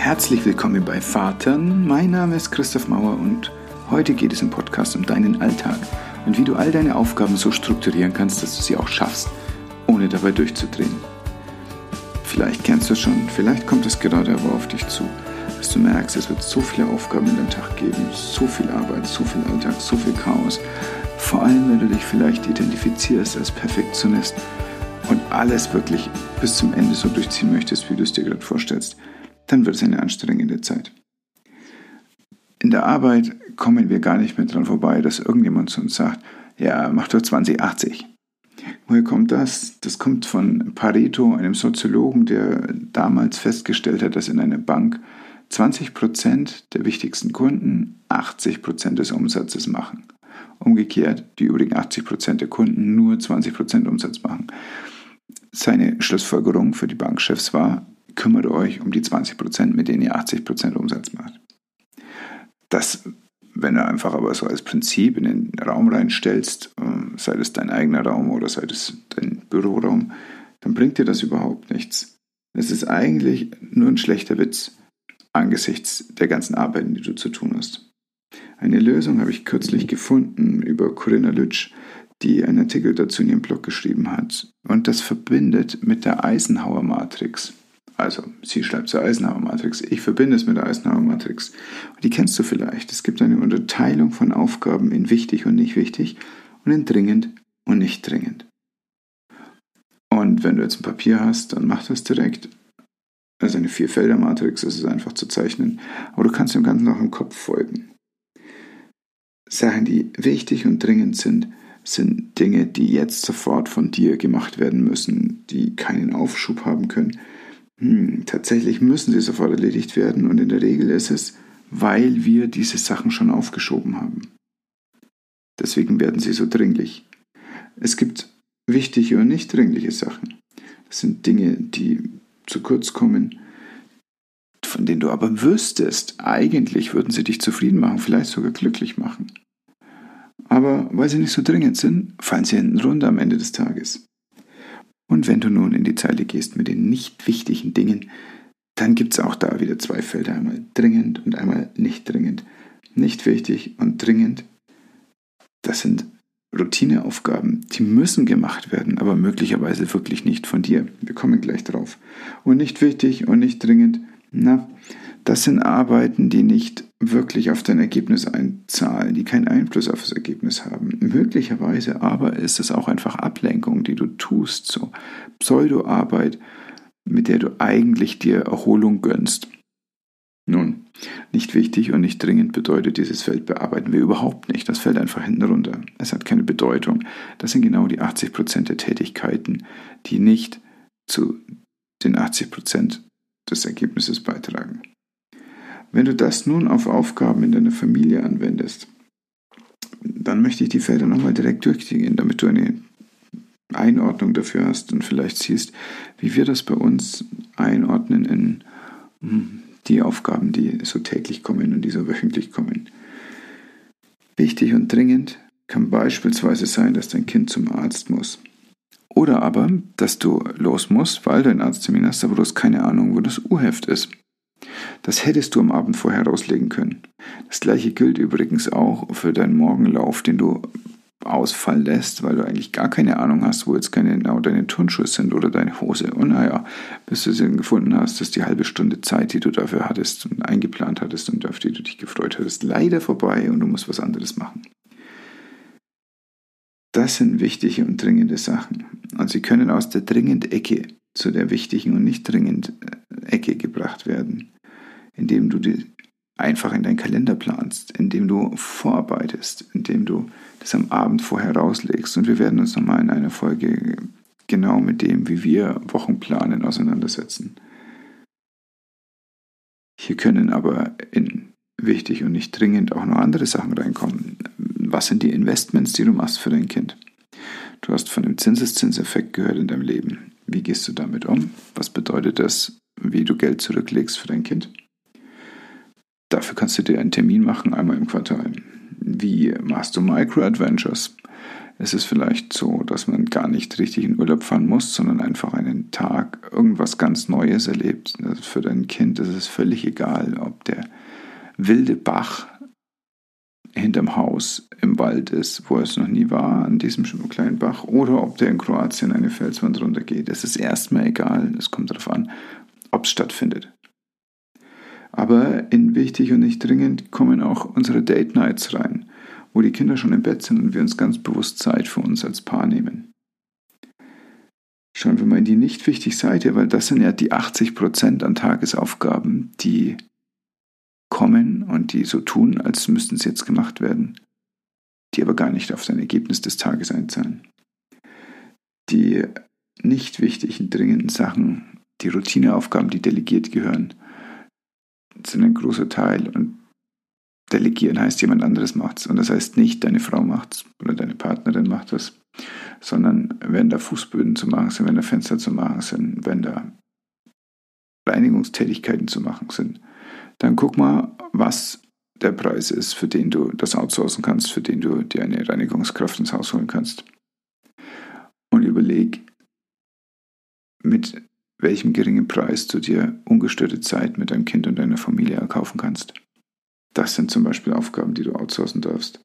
Herzlich willkommen bei Vatern. Mein Name ist Christoph Mauer und heute geht es im Podcast um deinen Alltag und wie du all deine Aufgaben so strukturieren kannst, dass du sie auch schaffst, ohne dabei durchzudrehen. Vielleicht kennst du es schon, vielleicht kommt es gerade aber auf dich zu, dass du merkst, es wird so viele Aufgaben in deinem Tag geben, so viel Arbeit, so viel Alltag, so viel Chaos. Vor allem, wenn du dich vielleicht identifizierst als Perfektionist und alles wirklich bis zum Ende so durchziehen möchtest, wie du es dir gerade vorstellst dann wird es eine anstrengende Zeit. In der Arbeit kommen wir gar nicht mehr dran vorbei, dass irgendjemand zu uns sagt, ja, mach doch 2080. Woher kommt das? Das kommt von Pareto, einem Soziologen, der damals festgestellt hat, dass in einer Bank 20% der wichtigsten Kunden 80% des Umsatzes machen. Umgekehrt, die übrigen 80% der Kunden nur 20% Umsatz machen. Seine Schlussfolgerung für die Bankchefs war, kümmert euch um die 20 Prozent, mit denen ihr 80 Prozent Umsatz macht. Das, wenn du einfach aber so als Prinzip in den Raum reinstellst, äh, sei es dein eigener Raum oder sei es dein Büroraum, dann bringt dir das überhaupt nichts. Es ist eigentlich nur ein schlechter Witz angesichts der ganzen Arbeiten, die du zu tun hast. Eine Lösung habe ich kürzlich gefunden über Corinna Lütsch, die einen Artikel dazu in ihrem Blog geschrieben hat. Und das verbindet mit der Eisenhower Matrix. Also, sie schreibt zur Eisenhower-Matrix. Ich verbinde es mit der Eisenhower-Matrix. Die kennst du vielleicht. Es gibt eine Unterteilung von Aufgaben in wichtig und nicht wichtig und in dringend und nicht dringend. Und wenn du jetzt ein Papier hast, dann mach das direkt. Also eine Vierfelder-Matrix, ist einfach zu zeichnen. Aber du kannst dem Ganzen auch im Kopf folgen. Sachen, die wichtig und dringend sind, sind Dinge, die jetzt sofort von dir gemacht werden müssen, die keinen Aufschub haben können tatsächlich müssen sie sofort erledigt werden und in der Regel ist es, weil wir diese Sachen schon aufgeschoben haben. Deswegen werden sie so dringlich. Es gibt wichtige und nicht dringliche Sachen. Das sind Dinge, die zu kurz kommen, von denen du aber wüsstest, eigentlich würden sie dich zufrieden machen, vielleicht sogar glücklich machen. Aber weil sie nicht so dringend sind, fallen sie hinten runter am Ende des Tages. Und wenn du nun in die Zeile gehst mit den nicht wichtigen Dingen, dann gibt es auch da wieder zwei Felder, einmal dringend und einmal nicht dringend. Nicht wichtig und dringend, das sind Routineaufgaben, die müssen gemacht werden, aber möglicherweise wirklich nicht von dir. Wir kommen gleich drauf. Und nicht wichtig und nicht dringend, na, das sind Arbeiten, die nicht wirklich auf dein Ergebnis einzahlen, die keinen Einfluss auf das Ergebnis haben. Möglicherweise aber ist es auch einfach Ablenkung, die du tust, so Pseudoarbeit, mit der du eigentlich dir Erholung gönnst. Nun, nicht wichtig und nicht dringend bedeutet, dieses Feld bearbeiten wir überhaupt nicht. Das fällt einfach hinten runter. Es hat keine Bedeutung. Das sind genau die 80 Prozent der Tätigkeiten, die nicht zu den 80 Prozent des Ergebnisses beitragen. Wenn du das nun auf Aufgaben in deiner Familie anwendest, dann möchte ich die Felder nochmal direkt durchgehen, damit du eine Einordnung dafür hast und vielleicht siehst, wie wir das bei uns einordnen in hm, die Aufgaben, die so täglich kommen und die so wöchentlich kommen. Wichtig und dringend kann beispielsweise sein, dass dein Kind zum Arzt muss. Oder aber, dass du los musst, weil du einen Arzttermin hast, aber du hast keine Ahnung, wo das U-Heft ist. Das hättest du am Abend vorher rauslegen können. Das gleiche gilt übrigens auch für deinen Morgenlauf, den du ausfallen lässt, weil du eigentlich gar keine Ahnung hast, wo jetzt genau deine Turnschuhe sind oder deine Hose. Und naja, bis du sie gefunden hast, dass die halbe Stunde Zeit, die du dafür hattest und eingeplant hattest und auf die du dich gefreut hattest, leider vorbei und du musst was anderes machen. Das sind wichtige und dringende Sachen. Und sie können aus der dringend Ecke zu der wichtigen und nicht dringend Ecke gebracht werden, indem du die einfach in deinen Kalender planst, indem du vorarbeitest, indem du das am Abend vorher rauslegst. Und wir werden uns nochmal in einer Folge genau mit dem, wie wir Wochenplanen auseinandersetzen. Hier können aber in wichtig und nicht dringend auch noch andere Sachen reinkommen. Was sind die Investments, die du machst für dein Kind? Du hast von dem Zinseszinseffekt gehört in deinem Leben. Wie gehst du damit um? Was bedeutet das, wie du Geld zurücklegst für dein Kind? Dafür kannst du dir einen Termin machen, einmal im Quartal. Wie machst du Micro-Adventures? Es ist vielleicht so, dass man gar nicht richtig in Urlaub fahren muss, sondern einfach einen Tag irgendwas ganz Neues erlebt. Also für dein Kind ist es völlig egal, ob der wilde Bach hinterm Haus im Wald ist, wo es noch nie war, an diesem kleinen Bach, oder ob der in Kroatien eine Felswand runtergeht. Es ist erstmal egal, es kommt darauf an, ob es stattfindet. Aber in wichtig und nicht dringend kommen auch unsere Date Nights rein, wo die Kinder schon im Bett sind und wir uns ganz bewusst Zeit für uns als Paar nehmen. Schauen wir mal in die nicht wichtig Seite, weil das sind ja die 80% an Tagesaufgaben, die kommen und die so tun, als müssten sie jetzt gemacht werden, die aber gar nicht auf dein Ergebnis des Tages einzahlen. Die nicht wichtigen, dringenden Sachen, die Routineaufgaben, die delegiert gehören, sind ein großer Teil und delegieren heißt, jemand anderes macht's. Und das heißt nicht, deine Frau macht's oder deine Partnerin macht das, sondern wenn da Fußböden zu machen sind, wenn da Fenster zu machen sind, wenn da Reinigungstätigkeiten zu machen sind, dann guck mal, was der Preis ist, für den du das outsourcen kannst, für den du dir eine Reinigungskraft ins Haus holen kannst. Und überleg, mit welchem geringen Preis du dir ungestörte Zeit mit deinem Kind und deiner Familie erkaufen kannst. Das sind zum Beispiel Aufgaben, die du outsourcen darfst.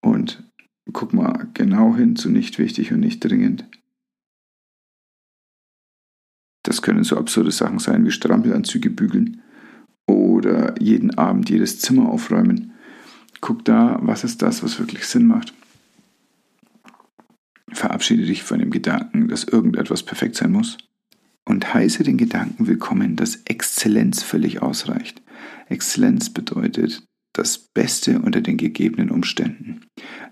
Und guck mal genau hin zu nicht wichtig und nicht dringend. Das können so absurde Sachen sein wie Strampelanzüge bügeln oder jeden Abend jedes Zimmer aufräumen. Guck da, was ist das, was wirklich Sinn macht. Verabschiede dich von dem Gedanken, dass irgendetwas perfekt sein muss und heiße den Gedanken willkommen, dass Exzellenz völlig ausreicht. Exzellenz bedeutet das Beste unter den gegebenen Umständen.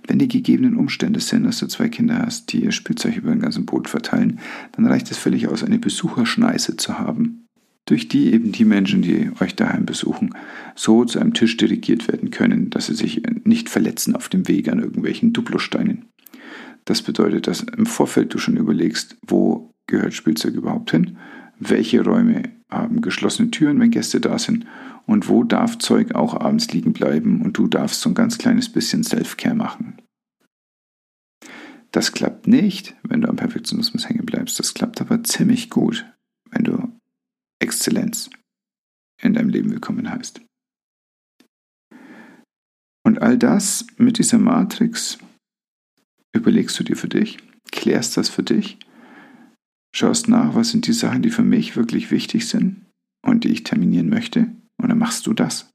Wenn die gegebenen Umstände sind, dass du zwei Kinder hast, die ihr Spielzeug über den ganzen Boot verteilen, dann reicht es völlig aus, eine Besucherschneise zu haben durch die eben die Menschen, die euch daheim besuchen, so zu einem Tisch dirigiert werden können, dass sie sich nicht verletzen auf dem Weg an irgendwelchen Duplosteinen. Das bedeutet, dass im Vorfeld du schon überlegst, wo gehört Spielzeug überhaupt hin, welche Räume haben geschlossene Türen, wenn Gäste da sind und wo darf Zeug auch abends liegen bleiben und du darfst so ein ganz kleines bisschen Self-Care machen. Das klappt nicht, wenn du am Perfektionismus hängen bleibst. Das klappt aber ziemlich gut, wenn du Exzellenz in deinem Leben willkommen heißt. Und all das mit dieser Matrix überlegst du dir für dich, klärst das für dich, schaust nach, was sind die Sachen, die für mich wirklich wichtig sind und die ich terminieren möchte, und dann machst du das.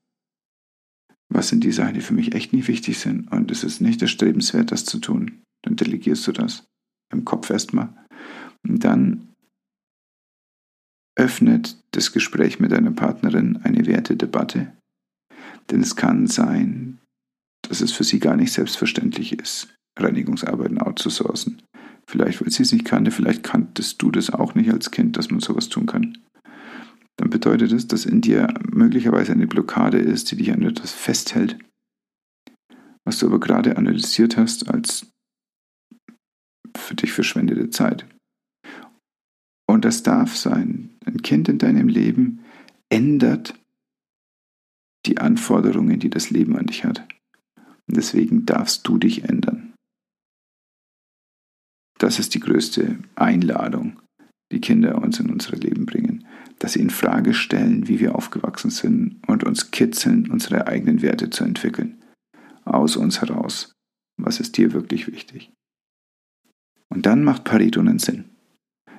Was sind die Sachen, die für mich echt nicht wichtig sind und es ist nicht erstrebenswert, das zu tun, dann delegierst du das im Kopf erstmal. Und dann öffnet das Gespräch mit deiner Partnerin eine Wertedebatte. Denn es kann sein, dass es für sie gar nicht selbstverständlich ist, Reinigungsarbeiten outzusourcen. Vielleicht, weil sie es nicht kannte, vielleicht kanntest du das auch nicht als Kind, dass man sowas tun kann. Dann bedeutet es, dass in dir möglicherweise eine Blockade ist, die dich an etwas festhält, was du aber gerade analysiert hast als für dich verschwendete Zeit. Und das darf sein. Ein Kind in deinem Leben ändert die Anforderungen, die das Leben an dich hat. Und deswegen darfst du dich ändern. Das ist die größte Einladung, die Kinder uns in unser Leben bringen, dass sie in Frage stellen, wie wir aufgewachsen sind und uns kitzeln, unsere eigenen Werte zu entwickeln. Aus uns heraus. Was ist dir wirklich wichtig? Und dann macht Pareto einen Sinn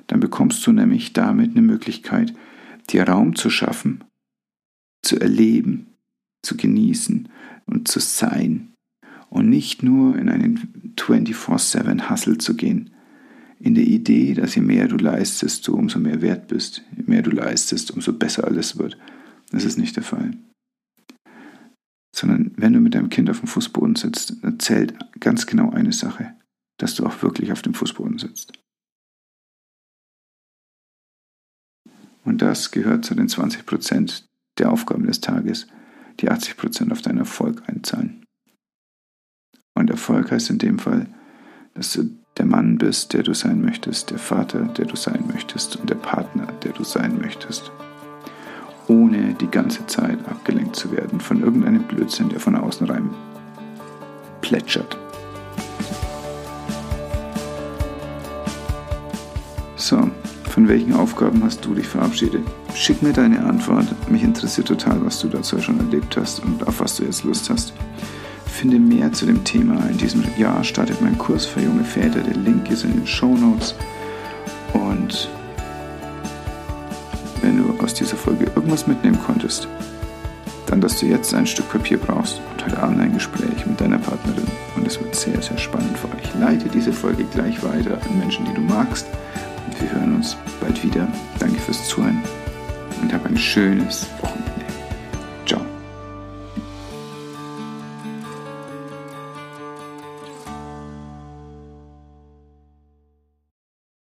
dann bekommst du nämlich damit eine Möglichkeit, dir Raum zu schaffen, zu erleben, zu genießen und zu sein und nicht nur in einen 24-7-Hustle zu gehen, in der Idee, dass je mehr du leistest, du umso mehr wert bist, je mehr du leistest, umso besser alles wird. Das ist nicht der Fall. Sondern wenn du mit deinem Kind auf dem Fußboden sitzt, dann zählt ganz genau eine Sache, dass du auch wirklich auf dem Fußboden sitzt. Und das gehört zu den 20 Prozent der Aufgaben des Tages, die 80 Prozent auf deinen Erfolg einzahlen. Und Erfolg heißt in dem Fall, dass du der Mann bist, der du sein möchtest, der Vater, der du sein möchtest und der Partner, der du sein möchtest. Ohne die ganze Zeit abgelenkt zu werden von irgendeinem Blödsinn, der von außen rein plätschert. So, von welchen Aufgaben hast du dich verabschiedet? Schick mir deine Antwort. Mich interessiert total, was du dazu schon erlebt hast und auf was du jetzt Lust hast. Finde mehr zu dem Thema. In diesem Jahr startet mein Kurs für junge Väter. Der Link ist in den Show Notes. Und wenn du aus dieser Folge irgendwas mitnehmen konntest, dann, dass du jetzt ein Stück Papier brauchst und heute Abend ein Gespräch mit deiner Partnerin. Und es wird sehr, sehr spannend für euch. Leite diese Folge gleich weiter an Menschen, die du magst. Und wir hören uns bald wieder. Danke fürs Zuhören und hab ein schönes.